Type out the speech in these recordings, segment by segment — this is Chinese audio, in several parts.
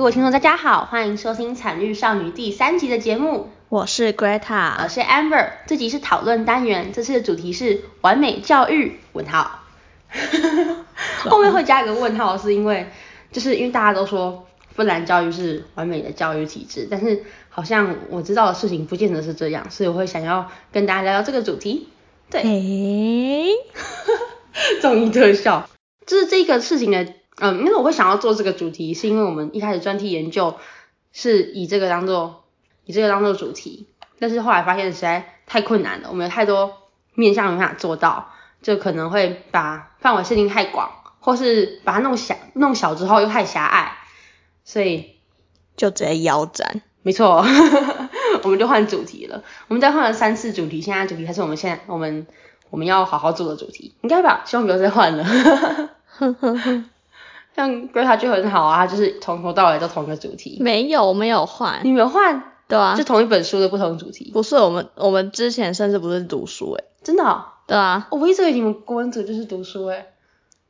各位听众，大家好，欢迎收听《惨绿少女》第三集的节目。我是 Greta，我是 Amber。这集是讨论单元，这次的主题是完美教育？问号。后面会加一个问号，是因为就是因为大家都说芬兰教育是完美的教育体制，但是好像我知道的事情不见得是这样，所以我会想要跟大家聊聊这个主题。对。诶。综艺特效，就是这个事情的。嗯，因为我会想要做这个主题，是因为我们一开始专题研究是以这个当做以这个当做主题，但是后来发现实在太困难了，我们有太多面向没办法做到，就可能会把范围设定太广，或是把它弄小弄小之后又太狭隘，所以就直接腰斩。没错，我们就换主题了，我们再换了三次主题，现在主题还是我们现在我们我们要好好做的主题，应该吧？希望不要再换了。像 Greta 就很好啊，他就是从头到尾都同一个主题。没有，没有换。你没有换？对啊。就同一本书的不同主题。不是，我们我们之前甚至不是读书诶、欸。真的、哦？对啊。我一直以为你们国文组就是读书诶、欸。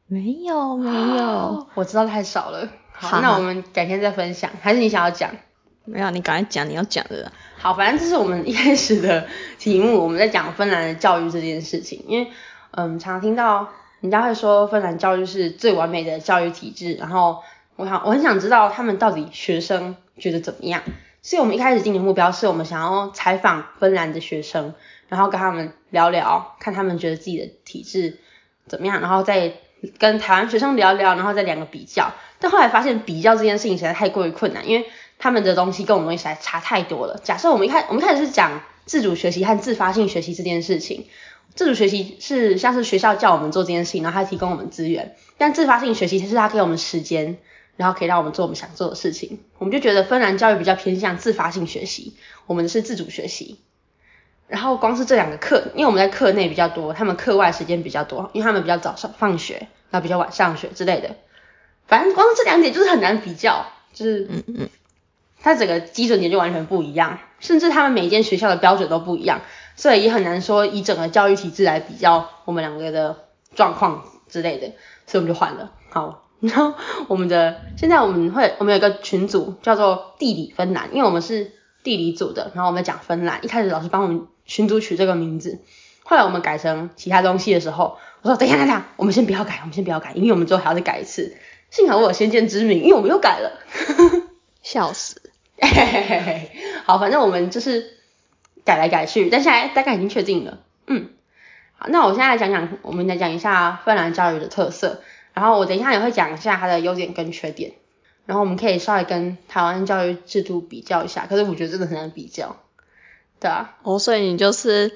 没有，没有、哦。我知道太少了。好，好那我们改天再分享。还是你想要讲？没有，你赶快讲你要讲的。好，反正这是我们一开始的题目，我们在讲芬兰的教育这件事情，因为嗯，常常听到。人家会说芬兰教育是最完美的教育体制，然后我想我很想知道他们到底学生觉得怎么样，所以我们一开始定的目标是我们想要采访芬兰的学生，然后跟他们聊聊，看他们觉得自己的体制怎么样，然后再跟台湾学生聊聊，然后再两个比较。但后来发现比较这件事情实在太过于困难，因为他们的东西跟我们东西实在差太多了。假设我们一开我们一开始是讲自主学习和自发性学习这件事情。自主学习是像是学校叫我们做这件事情，然后他提供我们资源，但自发性学习是他给我们时间，然后可以让我们做我们想做的事情。我们就觉得芬兰教育比较偏向自发性学习，我们是自主学习。然后光是这两个课，因为我们在课内比较多，他们课外时间比较多，因为他们比较早上放学，然后比较晚上学之类的。反正光是这两点就是很难比较，就是嗯嗯，它整个基准点就完全不一样，甚至他们每间学校的标准都不一样。所以也很难说以整个教育体制来比较我们两个的状况之类的，所以我们就换了。好，然后我们的现在我们会我们有一个群组叫做地理芬兰，因为我们是地理组的，然后我们讲芬兰，一开始老师帮我们群组取这个名字，后来我们改成其他东西的时候，我说等一下等一下，我们先不要改，我们先不要改，因为我们之后还要再改一次。幸好我有先见之明，因为我们又改了，笑死。嘿嘿嘿嘿，好，反正我们就是。改来改去，但现在大概已经确定了。嗯，好，那我现在来讲讲，我们来讲一下芬兰教育的特色，然后我等一下也会讲一下它的优点跟缺点，然后我们可以稍微跟台湾教育制度比较一下，可是我觉得真的很难比较。对啊，哦，所以你就是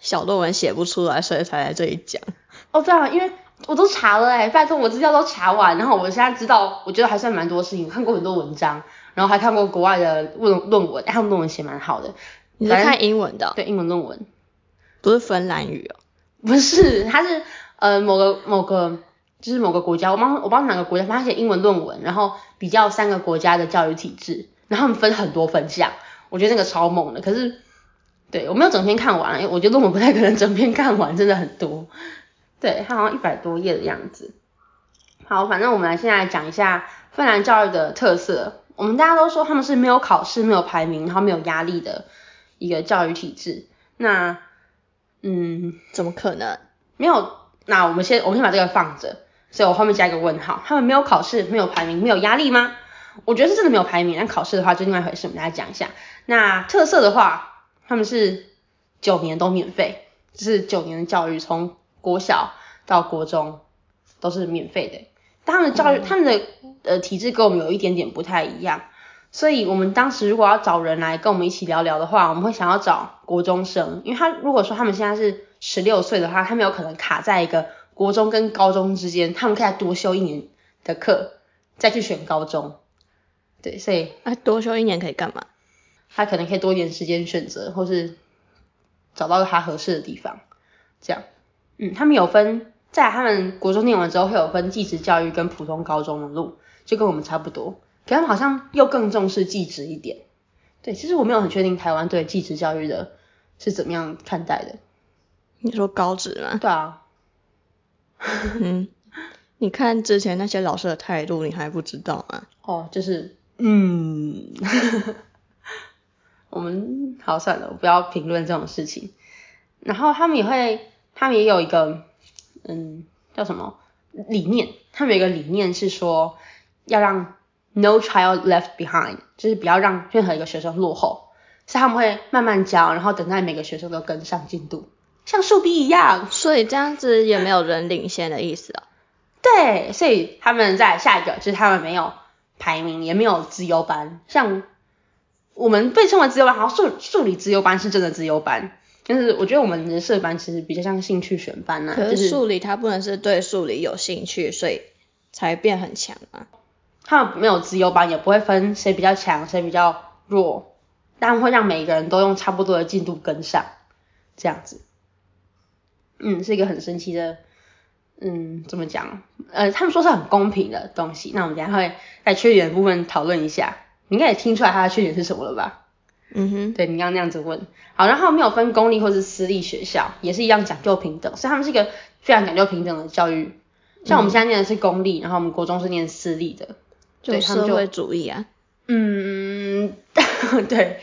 小论文写不出来，所以才来这里讲。哦，对啊，因为我都查了哎，拜托我资料都查完，然后我现在知道，我觉得还算蛮多事情，看过很多文章，然后还看过国外的论论文，他们论文写蛮好的。你是看英文的？对，英文论文，不是芬兰语哦。不是，它是呃某个某个就是某个国家，我帮我帮哪个国家，他写英文论文，然后比较三个国家的教育体制，然后他们分很多分项，我觉得那个超猛的。可是，对，我没有整篇看完，因为我觉得论文不太可能整篇看完，真的很多。对，它好像一百多页的样子。好，反正我们来现在来讲一下芬兰教育的特色。我们大家都说他们是没有考试、没有排名，然后没有压力的。一个教育体制，那嗯，怎么可能？没有，那我们先我们先把这个放着，所以我后面加一个问号。他们没有考试，没有排名，没有压力吗？我觉得是真的没有排名，但考试的话就另外一回事。我们来讲一下。那特色的话，他们是九年都免费，就是九年的教育，从国小到国中都是免费的。但他们的教育，嗯、他们的呃体制跟我们有一点点不太一样。所以，我们当时如果要找人来跟我们一起聊聊的话，我们会想要找国中生，因为他如果说他们现在是十六岁的话，他们有可能卡在一个国中跟高中之间，他们可以再多修一年的课，再去选高中。对，所以啊，多修一年可以干嘛？他可能可以多一点时间选择，或是找到他合适的地方。这样，嗯，他们有分，在他们国中念完之后，会有分技职教育跟普通高中的路，就跟我们差不多。可他们好像又更重视技职一点，对，其实我没有很确定台湾对技职教育的是怎么样看待的。你说高职吗？对啊。嗯，你看之前那些老师的态度，你还不知道吗？哦，就是嗯，我们好算了，我不要评论这种事情。然后他们也会，他们也有一个，嗯，叫什么理念？他们有一个理念是说，要让 no child left behind，就是不要让任何一个学生落后。所以他们会慢慢教，然后等待每个学生都跟上进度，像树逼一样。所以这样子也没有人领先的意思啊。对，所以他们在下一个就是他们没有。排名也没有资优班，像我们被称为资优班，好像数数理资优班是真的资优班，但是我觉得我们人社班其实比较像兴趣选班啊。可是数理它不能是对数理有兴趣，所以才变很强啊。他们没有资优班，也不会分谁比较强，谁比较弱，但会让每个人都用差不多的进度跟上，这样子。嗯，是一个很神奇的。嗯，怎么讲？呃，他们说是很公平的东西，那我们等下会在缺点的部分讨论一下。你应该也听出来它的缺点是什么了吧？嗯哼，对，你刚刚那样子问。好，然后没有分公立或是私立学校，也是一样讲究平等，所以他们是一个非常讲究平等的教育。像我们现在念的是公立，嗯、然后我们国中是念私立的，就社会主义啊。嗯，对，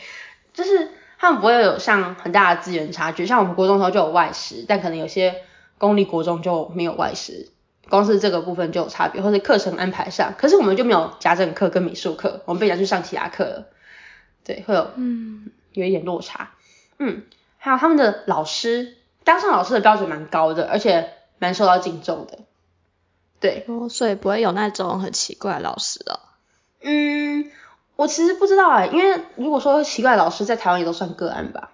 就是他们不会有像很大的资源差距，像我们国中的时候就有外师，但可能有些。公立国中就没有外师，光是这个部分就有差别，或者课程安排上，可是我们就没有家政课跟美术课，我们被拿去上其他课了，对，会有嗯有一点落差，嗯，还有他们的老师，当上老师的标准蛮高的，而且蛮受到敬重的，对，哦，所以不会有那种很奇怪的老师哦。嗯，我其实不知道哎，因为如果说奇怪的老师在台湾也都算个案吧，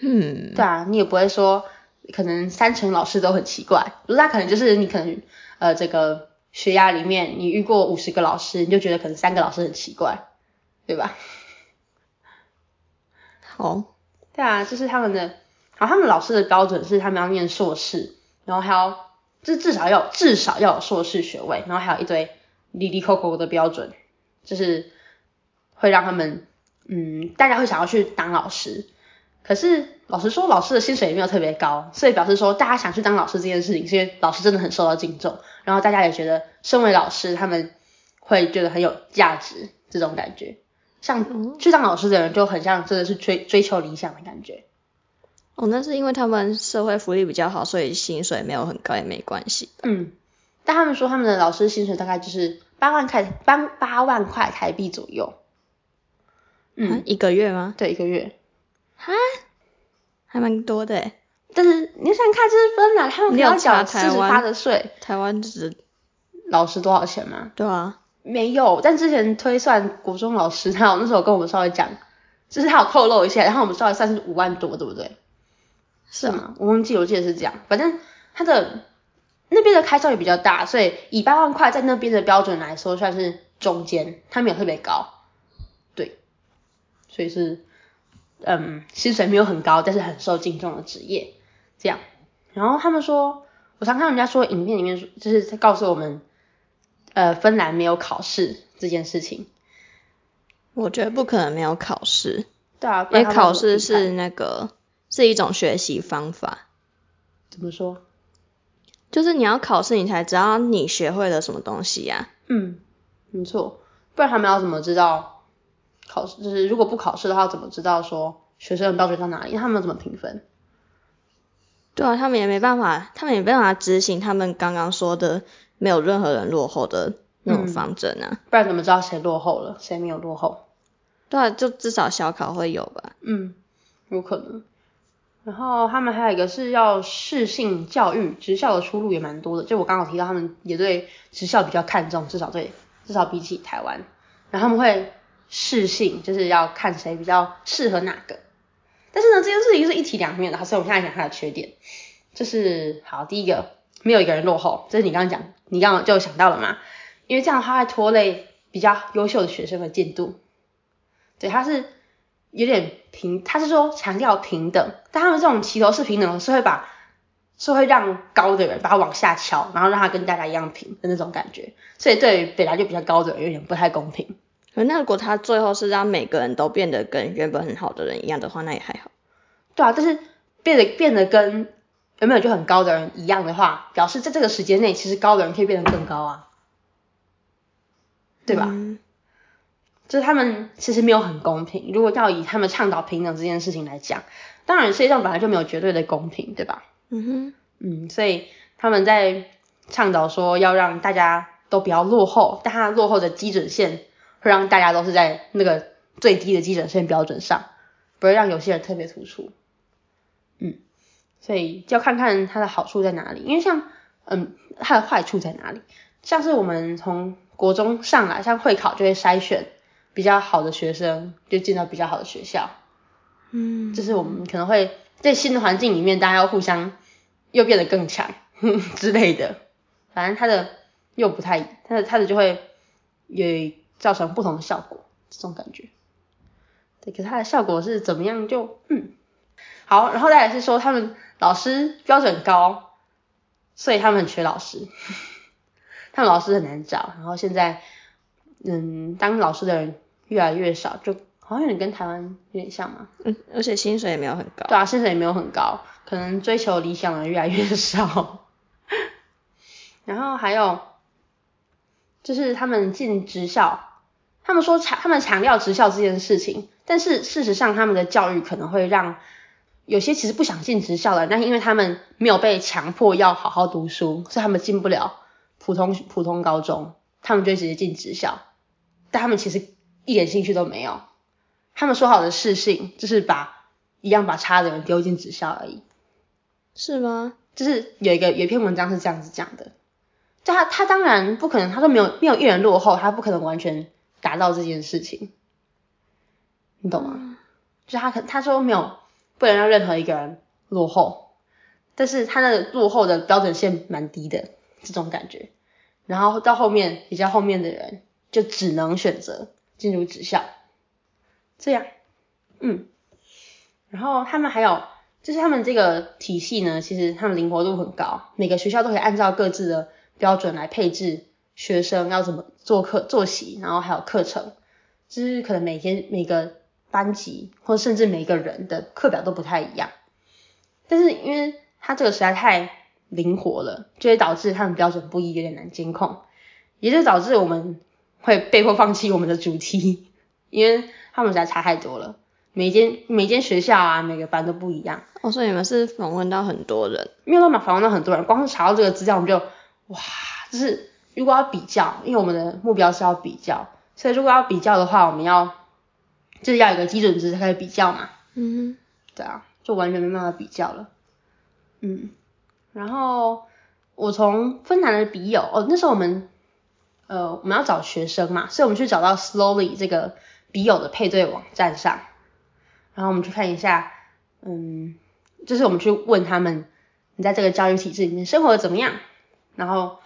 嗯，对啊，你也不会说。可能三成老师都很奇怪，那可能就是你可能呃这个学涯里面你遇过五十个老师，你就觉得可能三个老师很奇怪，对吧？好，对啊，这是他们的，好，他们老师的标准是他们要念硕士，然后还要，就至少要至少要有硕士学位，然后还有一堆哩哩抠抠的标准，就是会让他们嗯大家会想要去当老师。可是老实说，老师的薪水也没有特别高，所以表示说大家想去当老师这件事情，是因为老师真的很受到敬重，然后大家也觉得身为老师，他们会觉得很有价值这种感觉。像去当老师的人就很像真的是追追求理想的感觉。哦，那是因为他们社会福利比较好，所以薪水没有很高也没关系。嗯，但他们说他们的老师薪水大概就是八万块八八万块台币左右。嗯，啊，一个月吗？对，一个月。哈，还蛮多的，但是你想看这是芬兰，他们要缴四十八的税。台湾只老师多少钱吗？对啊，没有，但之前推算国中老师，他有那时候跟我们稍微讲，就是他有透露一下，然后我们稍微算是五万多，对不对？是吗？我忘记，我记得是这样。反正他的那边的开销也比较大，所以以八万块在那边的标准来说算是中间，他没有特别高。对，所以是。嗯，薪水没有很高，但是很受敬重的职业，这样。然后他们说，我常看人家说影片里面说，就是在告诉我们，呃，芬兰没有考试这件事情。我觉得不可能没有考试。对啊，因为考试是那个是一种学习方法。怎么说？就是你要考试，你才知道你学会了什么东西呀。嗯，没错，不然他们要怎么知道？考试就是如果不考试的话，怎么知道说学生的标准在哪里？他们怎么评分？对啊，他们也没办法，他们也没办法执行他们刚刚说的没有任何人落后的那种方针啊。嗯，不然怎么知道谁落后了，谁没有落后？对啊，就至少小考会有吧。嗯，有可能。然后他们还有一个是要适性教育，职校的出路也蛮多的。就我刚好提到，他们也对职校比较看重，至少对，至少比起台湾，然后他们会。适性就是要看谁比较适合哪个，但是呢，这件事情是一体两面的，所以我们现在讲它的缺点，就是好，第一个没有一个人落后，这是你刚刚讲，你刚刚就想到了嘛，因为这样的话会拖累比较优秀的学生的进度，对，他是有点平，他是说强调平等，但他们这种齐头式平等是会把是会让高的人把他往下敲，然后让他跟大家一样平的那种感觉，所以对于本来就比较高的人有点不太公平。那如果他最后是让每个人都变得跟原本很好的人一样的话，那也还好。对啊，但是变得变得跟原本就很高的人一样的话，表示在这个时间内，其实高的人可以变得更高啊，对吧？嗯，就是他们其实没有很公平。如果要以他们倡导平等这件事情来讲，当然世界上本来就没有绝对的公平，对吧？嗯哼，嗯，所以他们在倡导说要让大家都比较落后，但他落后的基准线会让大家都是在那个最低的基准线标准上，不会让有些人特别突出。嗯，所以就要看看它的好处在哪里，因为像嗯它的坏处在哪里，像是我们从国中上来，像会考就会筛选比较好的学生，就进到比较好的学校。嗯，就是我们可能会在新的环境里面，大家要互相又变得更强 之类的，反正他的又不太，他的他的就会也造成不同的效果，这种感觉。对，可是它的效果是怎么样就？就嗯，好，然后再来是说他们老师标准高，所以他们很缺老师，他们老师很难找，然后现在嗯，当老师的人越来越少，就。好像有点跟台湾有点像嘛，嗯，而且薪水也没有很高。对啊，薪水也没有很高，可能追求理想的人越来越少。然后还有就是他们进职校，他们说强，他们强调职校这件事情，但是事实上他们的教育可能会让有些其实不想进职校的人，但是因为他们没有被强迫要好好读书，所以他们进不了普通普通高中，他们就直接进职校，但他们其实一点兴趣都没有。他们说好的试性，就是把一样把差的人丢进职校而已，是吗？就是有一个有一篇文章是这样子讲的，就他他当然不可能，他说没有没有一人落后，他不可能完全达到这件事情，你懂吗？嗯、就他可他说没有不能让任何一个人落后，但是他的落后的标准线蛮低的这种感觉，然后到后面比较后面的人就只能选择进入职校。这样，嗯，然后他们还有，就是他们这个体系呢，其实他们灵活度很高，每个学校都可以按照各自的标准来配置学生要怎么做课作息，然后还有课程，就是可能每天每个班级或甚至每个人的课表都不太一样，但是因为他这个实在太灵活了，就会导致他们标准不一，有点难监控，也就导致我们会被迫放弃我们的主题，因为。他们实在差太多了，每间每间学校啊，每个班都不一样。哦，所以你们是访问到很多人？没有办法访问到很多人，光是查到这个资料，我们就哇，就是如果要比较，因为我们的目标是要比较，所以如果要比较的话，我们要就是要有个基准值才可以比较嘛。嗯哼，对啊，就完全没办法比较了。嗯，然后我从芬兰的笔友，哦，那时候我们呃我们要找学生嘛，所以我们去找到 Slowly 这个。笔友的配对网站上，然后我们去看一下，嗯，就是我们去问他们，你在这个教育体制里面生活的怎么样？然后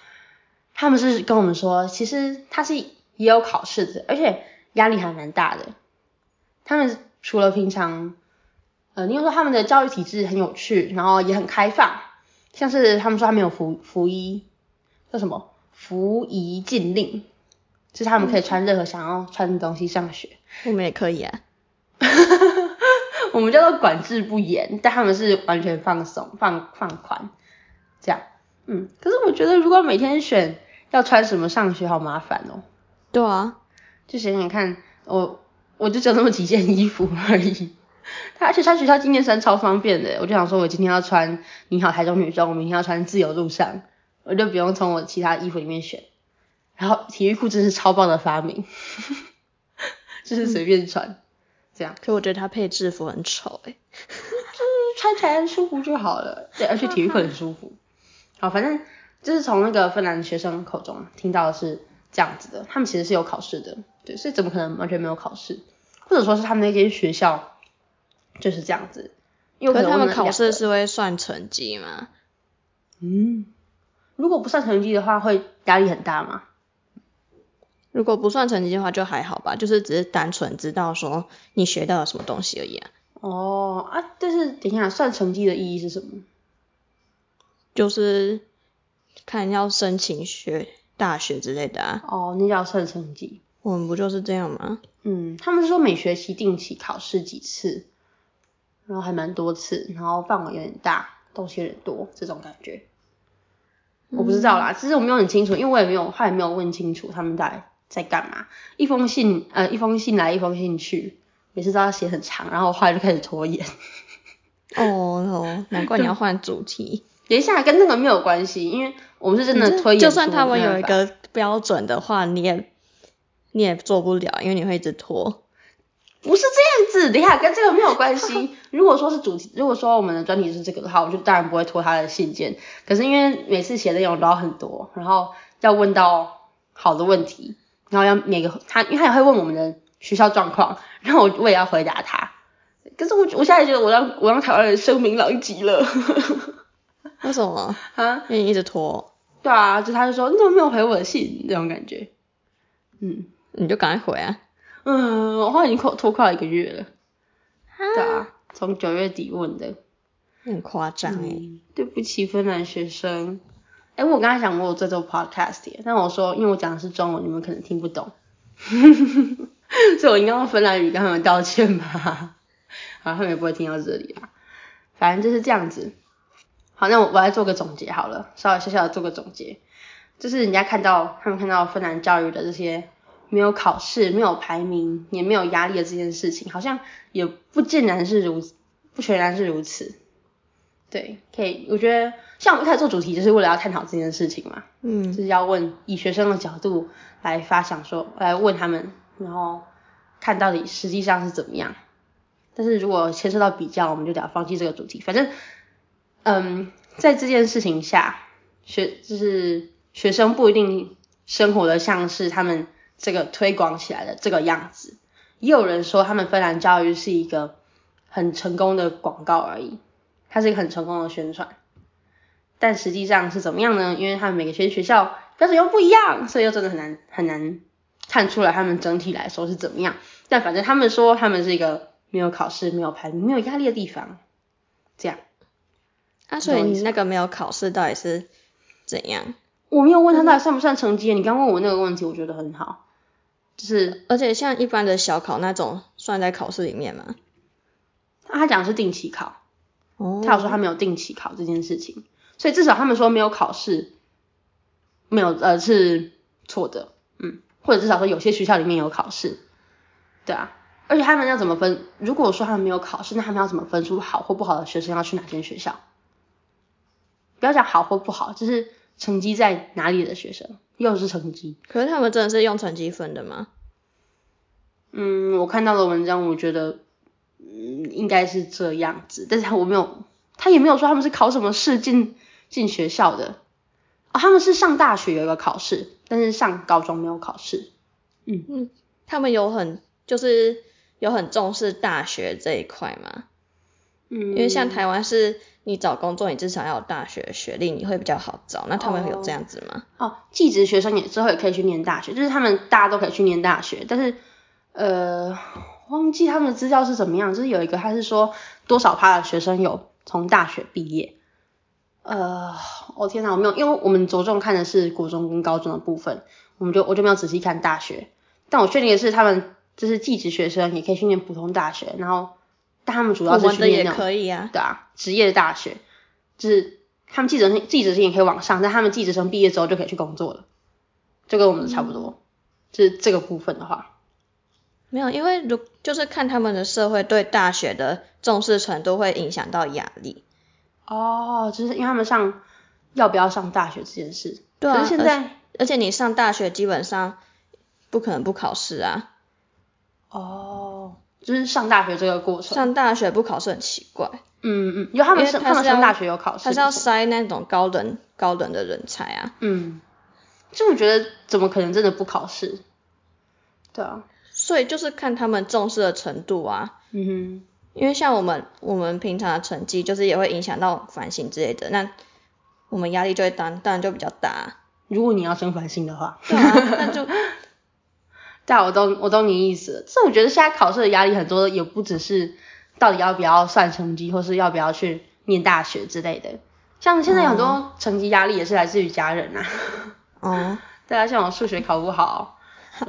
他们是跟我们说，其实他是也有考试的，而且压力还蛮大的。他们除了平常，呃，你又说他们的教育体制很有趣，然后也很开放，像是他们说他们有服服仪，叫什么服仪禁令。就是他们可以穿任何想要穿的东西上学，我们也可以啊。我们叫做管制不严，但他们是完全放松、放放宽这样。嗯，可是我觉得如果每天选要穿什么上学，好麻烦哦。对啊，就想想看，我我就只有那么几件衣服而已。他而且穿学校纪念衫超方便的，我就想说，我今天要穿你好台中女中，我明天要穿自由路上，我就不用从我其他衣服里面选。然后体育裤真是超棒的发明，就是随便穿，嗯、这样。可我觉得它配制服很丑诶、欸、就是穿起来舒服就好了。对，而且体育裤很舒服。好，反正就是从那个芬兰学生口中听到的是这样子的，他们其实是有考试的，对，所以怎么可能完全没有考试？或者说是他们那间学校就是这样子？因为他们考试是会算成绩吗？嗯，如果不算成绩的话，会压力很大吗？如果不算成绩的话就还好吧，就是只是单纯知道说你学到了什么东西而已啊。哦啊，但是等一下，算成绩的意义是什么？就是看要申请学大学之类的啊。哦，那叫算成绩。我们不就是这样吗？嗯，他们是说每学期定期考试几次，然后还蛮多次，然后范围有点大，东西有点多，这种感觉。我不知道啦，其实我没有很清楚，因为我也没有，后来没有问清楚他们在。在干嘛，一封信呃一封信来一封信去，每次都要写很长，然后我后来就开始拖延。哦哦，难怪你要换主题。等一下，跟那个没有关系，因为我们是真的拖延。就算他们有一个标准的话，你也你也做不了，因为你会一直拖。不是这样子，等一下跟这个没有关系。如果说是主题，如果说我们的专题是这个的话，我就当然不会拖他的信件。可是因为每次写的内容都要很多，然后要问到好的问题，然后要每个他，因为他也会问我们的学校状况，然后我我也要回答他。可是我我现在觉得我让我让台湾人声名狼藉了。为什么啊？因为你一直拖。对啊，就他就说你怎么没有回我的信这种感觉。嗯，你就赶快回啊。嗯，我好像已经拖拖快一个月了。对啊，从九月底问的。很夸张哎。对不起，芬兰学生。哎，我刚才讲过我在做 podcast 耶，但我说因为我讲的是中文，你们可能听不懂。所以我应该用芬兰语跟他们道歉吧。好，他们也不会听到这里啊。反正就是这样子。好，那我我来做个总结好了，稍微小小的做个总结，就是人家看到他们看到芬兰教育的这些没有考试、没有排名、也没有压力的这件事情，好像也不尽然是如此，不全然是如此。对，可以，我觉得像我们一开始做主题就是为了要探讨这件事情嘛，嗯，就是要问以学生的角度来发想说，来问他们，然后看到底实际上是怎么样。但是如果牵涉到比较，我们就得要放弃这个主题，反正。嗯，在这件事情下，学就是学生不一定生活的像是他们这个推广起来的这个样子。也有人说他们芬兰教育是一个很成功的广告而已，它是一个很成功的宣传。但实际上是怎么样呢？因为他们每个学学校标准又不一样，所以又真的很难很难看出来他们整体来说是怎么样。但反正他们说他们是一个没有考试、没有排名、没有压力的地方，这样。啊，所以你那个没有考试到底是怎样？我没有问他到底算不算成绩。你刚问我那个问题，我觉得很好。就是，而且像一般的小考那种，算在考试里面吗？他讲是定期考。哦。他有说他没有定期考这件事情，所以至少他们说没有考试，没有呃是错的，嗯，或者至少说有些学校里面有考试，对啊。而且他们要怎么分？如果说他们没有考试，那他们要怎么分出好或不好的学生要去哪间学校？不要讲好或不好，就是成绩在哪里的学生，又是成绩。可是他们真的是用成绩分的吗？嗯，我看到的文章，我觉得，嗯，应该是这样子。但是我没有，他也没有说他们是考什么试进进学校的。哦，他们是上大学有一个考试，但是上高中没有考试。嗯嗯，他们有很就是有很重视大学这一块吗？嗯，因为像台湾是。你找工作，你至少要有大学学历，你会比较好找。那他们会有这样子吗？哦，哦，技职学生也之后也可以去念大学，就是他们大家都可以去念大学。但是，呃，忘记他们的资料是怎么样，就是有一个他是说多少趴的学生有从大学毕业。呃，我、哦、天哪，我没有，因为我们着重看的是国中跟高中的部分，我们就我就没有仔细看大学。但我确定的是，他们就是技职学生也可以去念普通大学，然后。但他们主要是去念那种，可以啊，对啊，职业的大学，就是他们记者生，记者生也可以往上，但他们记者生毕业之后就可以去工作了，就跟我们的差不多，嗯、就是这个部分的话，没有，因为如就是看他们的社会对大学的重视程度会影响到压力。哦，就是因为他们上要不要上大学这件事，对啊，可是现在而，而且你上大学基本上不可能不考试啊。哦。就是上大学这个过程，上大学不考试很奇怪。嗯嗯，因为他们上他，他们上大学有考试，他是要筛那种高等高等的人才啊。嗯，就我觉得怎么可能真的不考试？对啊，所以就是看他们重视的程度啊。嗯哼，因为像我们我们平常的成绩，就是也会影响到反省之类的，那我们压力就会当当然就比较大。如果你要升繁星的话，对啊，那就。对啊，我懂，我懂你意思。所以我觉得现在考试的压力很多，也不只是到底要不要算成绩，或是要不要去念大学之类的。像现在很多成绩压力也是来自于家人呐、啊。哦、嗯。对啊，像我数学考不好，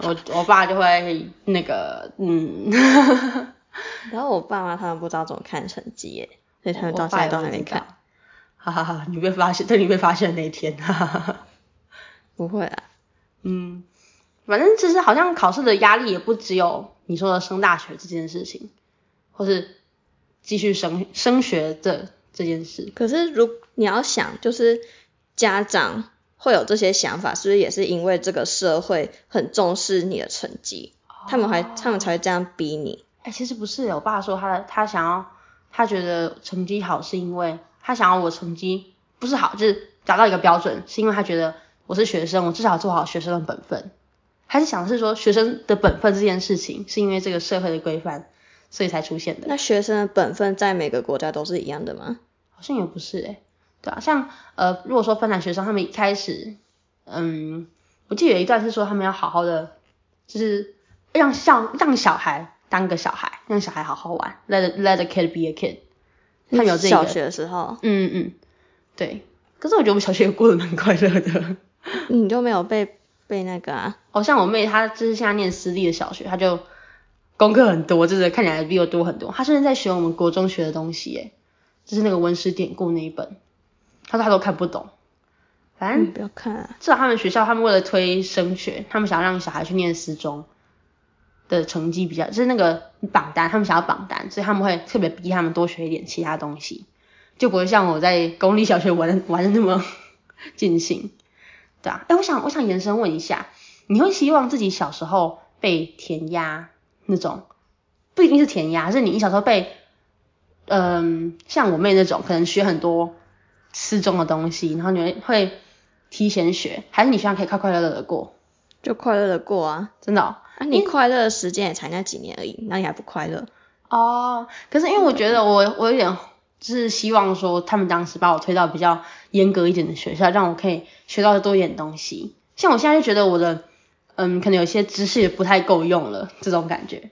我我爸就会那个，嗯。然后我爸妈他们不知道怎么看成绩耶，所以他们到现在都还没看。哈哈哈，你被发现，等你被发现的那一天。哈哈哈。不会啊。嗯。反正其实好像考试的压力也不只有你说的升大学这件事情，或是继续升升学的这件事。可是如你要想，就是家长会有这些想法，是不是也是因为这个社会很重视你的成绩，他们还他们才会这样逼你？哎、欸，其实不是，我爸说他的他想要，他觉得成绩好是因为他想要我成绩不是好，就是达到一个标准，是因为他觉得我是学生，我至少做好学生的本分。还是想的是说学生的本分这件事情，是因为这个社会的规范，所以才出现的。那学生的本分在每个国家都是一样的吗？好像也不是诶、欸、对啊，像呃，如果说芬兰学生他们一开始，嗯，我记得有一段是说他们要好好的，就是让小让小孩当个小孩，让小孩好好玩，let let the kid be a kid。他们有这个小学的时候，嗯嗯，对。可是我觉得我们小学也过得蛮快乐的。你就没有被？被那个啊，哦，像我妹，她就是现在念私立的小学，她就功课很多，就是看起来比我多很多。她甚至在学我们国中学的东西，诶，就是那个文史典故那一本，她说她都看不懂。反正不要看啊，至少他们学校，他们为了推升学，他们想要让小孩去念私中的成绩比较，就是那个榜单，他们想要榜单，所以他们会特别逼他们多学一点其他东西，就不会像我在公立小学玩玩的那么 尽兴。对啊，哎，我想我想延伸问一下，你会希望自己小时候被填鸭那种，不一定是填鸭，是你你小时候被，嗯，像我妹那种，可能学很多私中的东西，然后你会会提前学，还是你希望可以快快乐乐的过？就快乐的过啊，真的哦。啊，你快乐的时间也才那几年而已，那你还不快乐？哦，可是因为我觉得我我有点。就是希望说，他们当时把我推到比较严格一点的学校，让我可以学到多一点东西。像我现在就觉得我的，嗯，可能有些知识也不太够用了，这种感觉。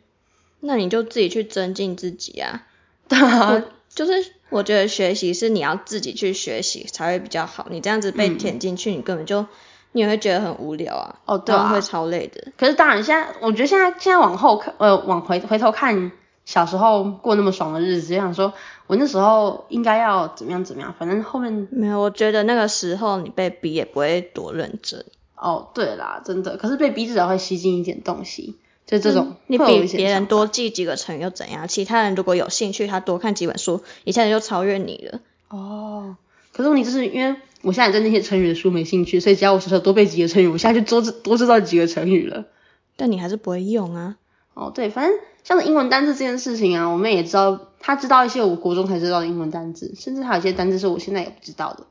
那你就自己去增进自己啊。对啊，就是我觉得学习是你要自己去学习才会比较好。你这样子被填进去，嗯、你根本就你也会觉得很无聊啊。哦，对啊，会超累的。可是当然，现在我觉得现在现在往后看，呃，往回回头看。小时候过那么爽的日子，就想说我那时候应该要怎么样怎么样，反正后面没有。我觉得那个时候你被逼也不会多认真。哦，对啦，真的。可是被逼至少会吸进一点东西，就这种。嗯、你比别人多记几个成语又怎样？其他人如果有兴趣，他多看几本书，一下子就超越你了。哦。可是问题就是因为我现在对那些成语的书没兴趣，所以只要我小时候多背几个成语，我现在就多知多知道几个成语了。但你还是不会用啊。哦，对，反正。像是英文单字这件事情啊，我妹也知道，她知道一些我国中才知道的英文单字，甚至还有一些单字是我现在也不知道的。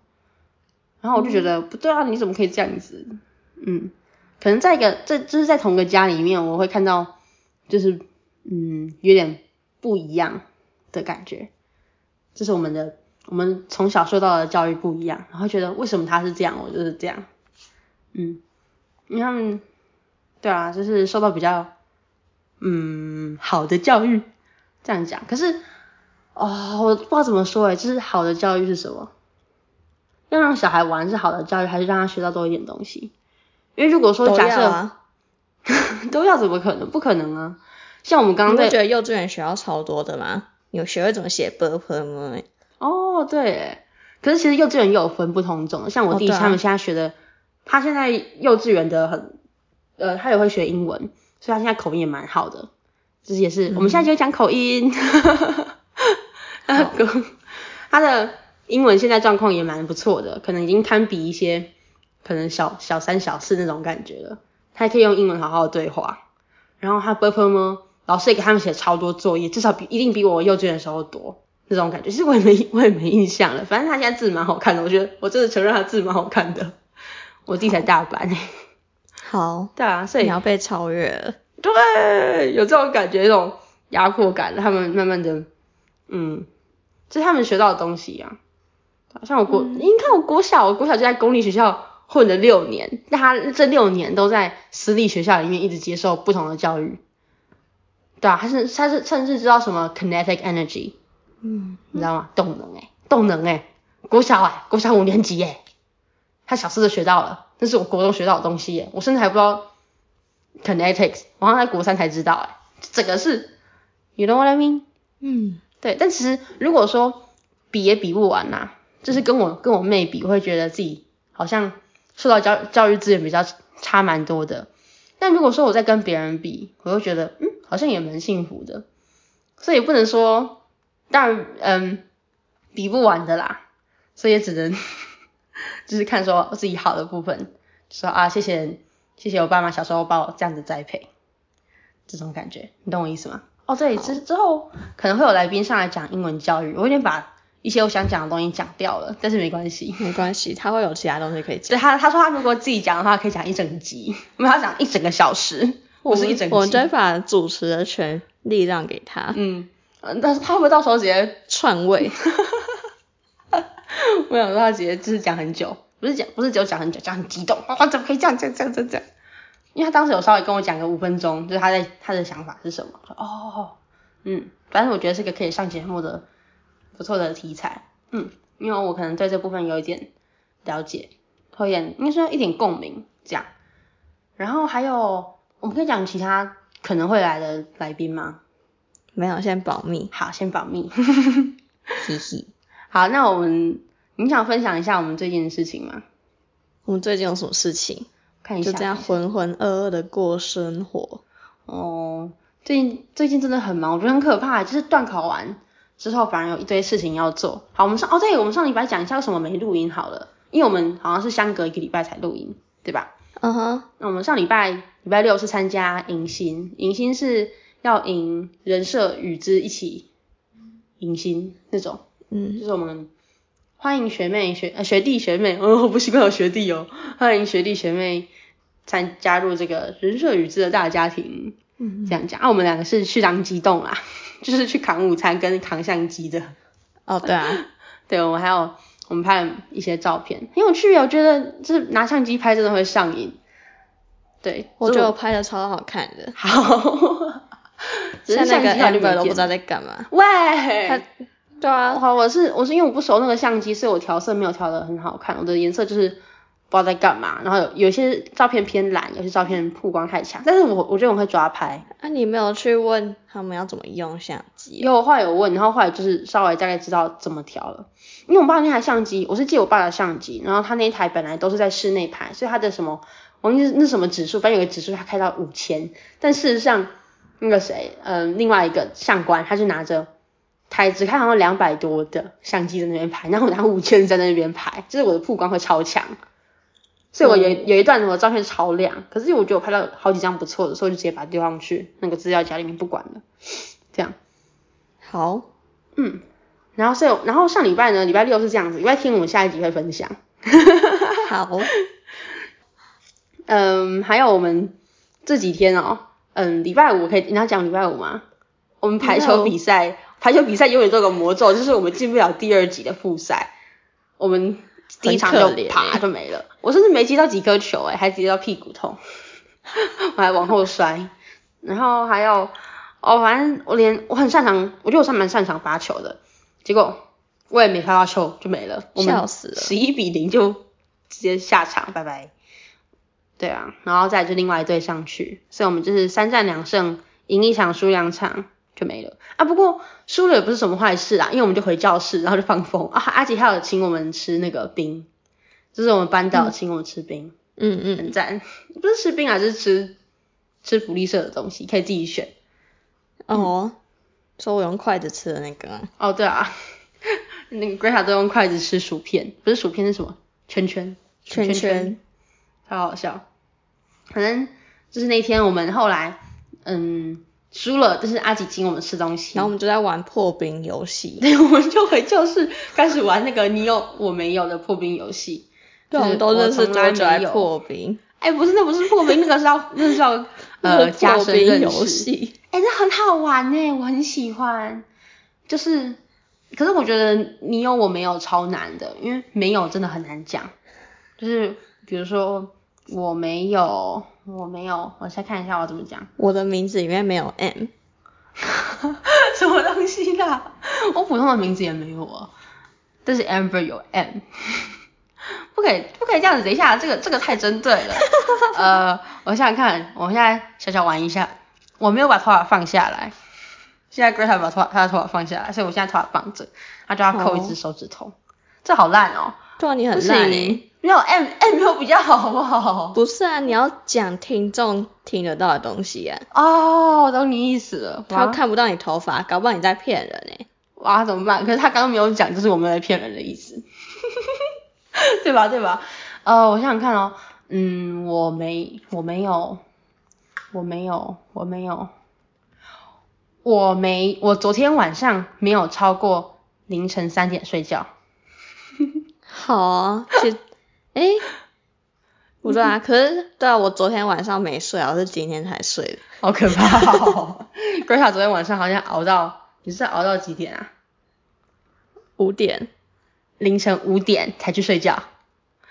然后我就觉得、嗯、不对啊，你怎么可以这样子？嗯，可能在一个这就是在同一个家里面，我会看到就是嗯有点不一样的感觉，这是我们的我们从小受到的教育不一样，然后觉得为什么他是这样，我就是这样。嗯，你看，对啊，就是受到比较。嗯，好的教育这样讲，可是哦，我不知道怎么说诶，就是好的教育是什么？要让小孩玩是好的教育，还是让他学到多一点东西？因为如果说假设 都要，怎么可能？不可能啊！像我们刚刚觉得幼稚园学到超多的嘛，有学会怎么写字母吗？哦，对。可是其实幼稚园又有分不同种，像我弟他们现在学的，他现在幼稚园的很，呃，他也会学英文。所以他现在口音也蛮好的，就是也是我们现在就讲口音。他的英文现在状况也蛮不错的，可能已经堪比一些可能小小三小四那种感觉了。他可以用英文好好的对话，然后他功课吗？老师也给他们写超多作业，至少比一定比我幼稚园时候多那种感觉。其实我也没我也没印象了，反正他现在字蛮好看的，我觉得我真的承认他字蛮好看的。我弟才大班。好，对啊，所以你要被超越了。对，有这种感觉，这种压迫感，他们慢慢的，嗯，这是他们学到的东西啊。像我国，嗯、你看我国小，我国小就在公立学校混了六年，但他这六年都在私立学校里面一直接受不同的教育。对啊，他是他是甚至知道什么 kinetic energy，嗯，你知道吗？动能诶、欸、动能诶、欸、国小诶国小五年级诶他小四就学到了。那是我国中学到的东西耶，我甚至还不知道 kinetics，我好像在国三才知道哎，整个是，you know what I mean？嗯，对，但其实如果说比也比不完呐、啊，就是跟我跟我妹比，我会觉得自己好像受到教教育资源比较差蛮多的。但如果说我在跟别人比，我又觉得嗯，好像也蛮幸福的。所以不能说，当然嗯，比不完的啦。所以也只能就是看说我自己好的部分，说啊，谢谢谢谢我爸妈小时候把我这样子栽培，这种感觉，你懂我意思吗？哦，对，之之后可能会有来宾上来讲英文教育，我有点把一些我想讲的东西讲掉了，但是没关系，没关系，他会有其他东西可以讲。对他他说他如果自己讲的话，可以讲一整集，我们要讲一整个小时，不是一整集。我们就把主持的权利让给他。嗯，但是他会不会到时候直接篡位？没有，他直接就是讲很久，不是讲，不是只有讲很久，讲很激动，啊，怎么可以这样，这样，这样，这样，这样？因为他当时有稍微跟我讲个五分钟，就是他在他的想法是什么？说哦，嗯，反正我觉得是个可以上节目的不错的题材，嗯，因为我可能对这部分有一点了解，有点应该说一点共鸣这样。然后还有，我们可以讲其他可能会来的来宾吗？没有，先保密。好，先保密。嘻嘻。好，那我们。你想分享一下我们最近的事情吗？我们最近有什么事情？看一下，就这样浑浑噩噩的过生活。哦，最近最近真的很忙，我觉得很可怕，就是断考完之后反而有一堆事情要做。好，我们上哦对，我们上礼拜讲一下为什么没录音好了，因为我们好像是相隔一个礼拜才录音，对吧？嗯哼。那我们上礼拜礼拜六是参加迎新，迎新是要迎人设与之一起迎新那种，嗯，就是我们。欢迎学妹学呃学弟学妹，哦，我不习惯有学弟哦。欢迎学弟学妹参加入这个人社语资的大家庭。嗯，这样讲啊，我们两个是去当机动啦，就是去扛午餐跟扛相机的。哦，对啊，对，我们还有我们拍了一些照片，很有趣，我觉得就是拿相机拍真的会上瘾。对，我觉得我拍的超好看的。好，现在那个 Amber 都不知道在干嘛。喂。对啊，好，我是我是因为我不熟那个相机，所以我调色没有调的很好看，我的颜色就是不知道在干嘛，然后有有些照片偏蓝，有些照片曝光太强，但是我我觉得我会抓拍。啊，你没有去问他们要怎么用相机？有，后来有问，然后后来就是稍微大概知道怎么调了，因为我爸那台相机，我是借我爸的相机，然后他那一台本来都是在室内拍，所以他的什么，我忘记那什么指数，反正有个指数他开到五千，但事实上那个谁，嗯、呃，另外一个相官他就拿着。台只看好像两百多的相机在那边拍，然后我拿五千在那边拍，就是我的曝光会超强，所以我有有一段我的照片超亮，可是我觉得我拍到好几张不错的，所以我就直接把它丢上去那个资料夹里面不管了，这样。好，嗯，然后所以然后上礼拜呢，礼拜六是这样子，礼拜天我们下一集会分享。好，嗯，还有我们这几天哦，嗯，礼拜五可以，你要讲礼拜五吗？我们排球比赛。排球比赛永远都有个魔咒，就是我们进不了第二级的复赛，我们第一场就啪就没了。我甚至没接到几颗球，诶还接到屁股痛，我还往后摔。然后还有，哦，反正我连我很擅长，我觉得我算蛮擅长发球的，结果我也没发到球就没了。笑死了，十一比零就直接下场，拜拜。对啊，然后再就另外一队上去，所以我们就是三战两胜，赢一场输两场。就没了啊，不过输了也不是什么坏事啊，因为我们就回教室，然后就放风啊。阿杰还有请我们吃那个冰，就是我们班导请我们吃冰，嗯嗯，很赞。不是吃冰啊，就是吃吃福利社的东西，可以自己选。哦，说我用筷子吃的那个。哦，对啊，那个 Greta 都用筷子吃薯片，不是薯片是什么？圈圈，圈圈，超好笑。反正就是那天我们后来，嗯。输了，但是阿吉请我们吃东西，然后我们就在玩破冰游戏。对，我们就回教室开始玩那个你有我没有的破冰游戏。对，我们都认识多久来破冰？哎，不是，那不是破冰，那个是要那是要 呃加深认识。哎，那很好玩哎，我很喜欢。就是，可是我觉得你有我没有超难的，因为没有真的很难讲。就是比如说我没有。我没有，我先看一下我怎么讲。我的名字里面没有 M，什么东西啦？我普通的名字也没有啊，但是 Amber 有 M，不可以不可以这样子，等一下，这个这个太针对了。呃，我想想看，我现在小小玩一下，我没有把头发放下来，现在 Greta 把头发他的头发放下来，所以我现在头发放着，他就要扣一只手指头，哦、这好烂哦。对啊，你很烂诶。没有 M M 没有比较好好不好？不是啊，你要讲听众听得到的东西啊。哦，我懂你意思了。他看不到你头发，搞不好你在骗人哎。哇，怎么办？可是他刚刚没有讲，就是我们在骗人的意思，对吧？对吧？呃，我想想看哦，嗯，我没，我没有，我没有，我没有，我没，我昨天晚上没有超过凌晨三点睡觉。好啊，其实，诶，不对啊，可是对啊，我昨天晚上没睡啊，我是今天才睡的，好可怕哦。Greta 昨天晚上好像熬到。你是熬到几点啊？五点，凌晨五点才去睡觉。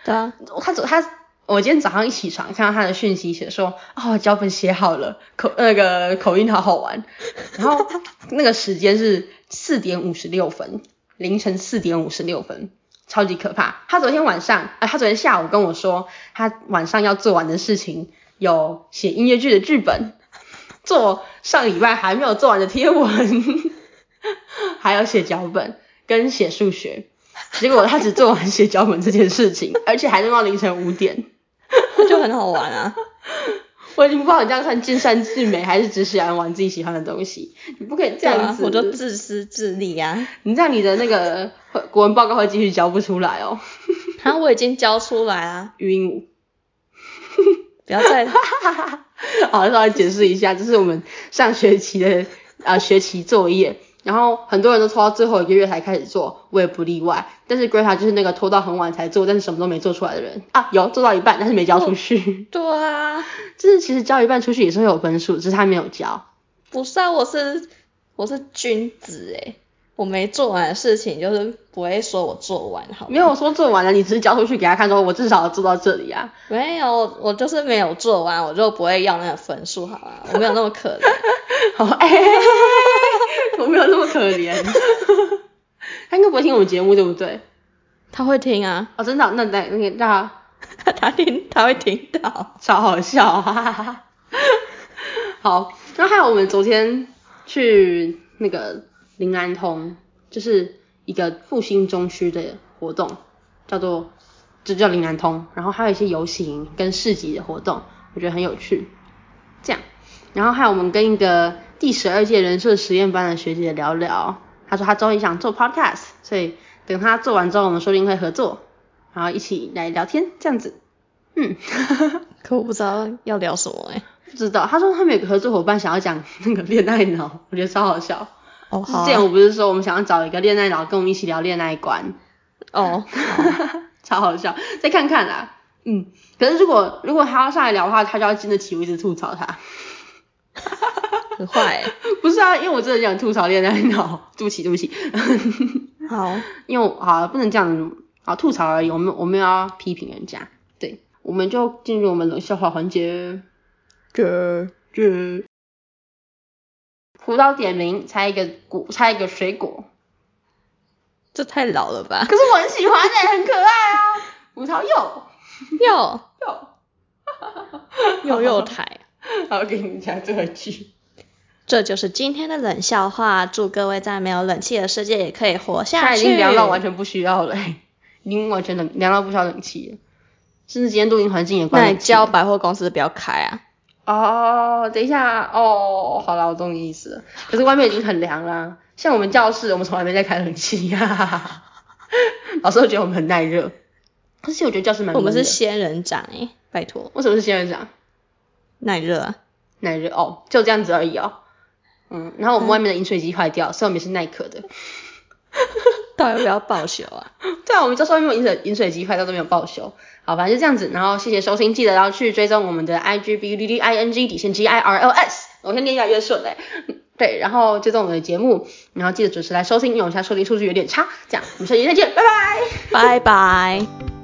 对啊，他昨他，我今天早上一起床看到他的讯息写说，哦，脚本写好了，口那个口音好好玩。然后那个时间是四点五十六分，凌晨四点五十六分，超级可怕。他昨天晚上，啊、他昨天下午跟我说，他晚上要做完的事情有写音乐剧的剧本，做上礼拜还没有做完的贴文。还要写脚本跟写数学，结果他只做完写脚本这件事情，而且还弄到凌晨五点，就很好玩啊！我已经不知道你这样算尽善尽美，还是只喜欢玩自己喜欢的东西。你不可以这样子，啊、我就自私自利啊！你这样你的那个国文报告会继续交不出来哦。然后我已经交出来啊，语音舞，不要再，好，稍微解释一下，这是我们上学期的啊、呃、学期作业。然后很多人都拖到最后一个月才开始做，我也不例外。但是 Greta 就是那个拖到很晚才做，但是什么都没做出来的人啊，有做到一半，但是没交出去。对啊，就是其实交一半出去也是会有分数，只是他没有交。不是啊，我是我是君子诶，我没做完的事情就是不会说我做完好。没有说做完了，你只是交出去给他看，说我至少要做到这里啊。没有，我就是没有做完，我就不会要那个分数，好吧？我没有那么可怜。好，哎。我没有那么可怜，他应该不会听我们节目，对不对？他会听啊。哦，真的？那那那个他 他听他会听到，超好笑，哈哈哈。好，那还有我们昨天去那个灵安通，就是一个复兴中区的活动，叫做就叫林安通，然后还有一些游行跟市集的活动，我觉得很有趣。这样，然后还有我们跟一个。第十二届人设实验班的学姐聊聊，她说她终于想做 podcast，所以等她做完之后，我们说不定会合作，然后一起来聊天这样子。嗯，可我不知道要聊什么诶、欸、不知道。她说他们有个合作伙伴想要讲那个恋爱脑，我觉得超好笑。哦，好、啊。之前我不是说我们想要找一个恋爱脑跟我们一起聊恋爱观。哦，超好笑。再看看啦。嗯，可是如果如果他要上来聊的话，他就要经得起我一直吐槽他。很坏、欸，不是啊，因为我真的想吐槽恋爱脑，对不起对不起。好，因为好不能这样，好吐槽而已，我们我们要批评人家，对，我们就进入我们的笑话环节。这这，葡萄点名，猜一个果，猜一个水果。这太老了吧？可是我很喜欢诶、欸，很可爱啊。葡萄 柚，柚柚，柚柚台。好，我给你讲最后一句。这就是今天的冷笑话，祝各位在没有冷气的世界也可以活下去。它已经凉到完全不需要了，已经完全冷凉到不需要冷气了，甚至今天录音环境也关。那你叫百货公司不要开啊？哦，等一下，哦，好了，我懂你意思了。可是外面已经很凉啦，像我们教室，我们从来没在开冷气呀。老师会觉得我们很耐热，可是我觉得教室蛮。我们是仙人掌诶，拜托。为什么是仙人掌？耐热啊，耐热哦，就这样子而已哦。嗯，然后我们外面的饮水机坏掉，所以我们是耐克的，到底要不要报修啊？对啊，我们就说因为饮水饮水机坏掉都没有报修，好，反正就这样子。然后谢谢收听，记得要去追踪我们的 I G B U D D I N G 底线 G I R L S，我现在念越来越顺嘞。对，然后追踪我们的节目，然后记得准时来收听，因为我现在收听数据有点差。这样，我们下期再见，拜拜，拜拜。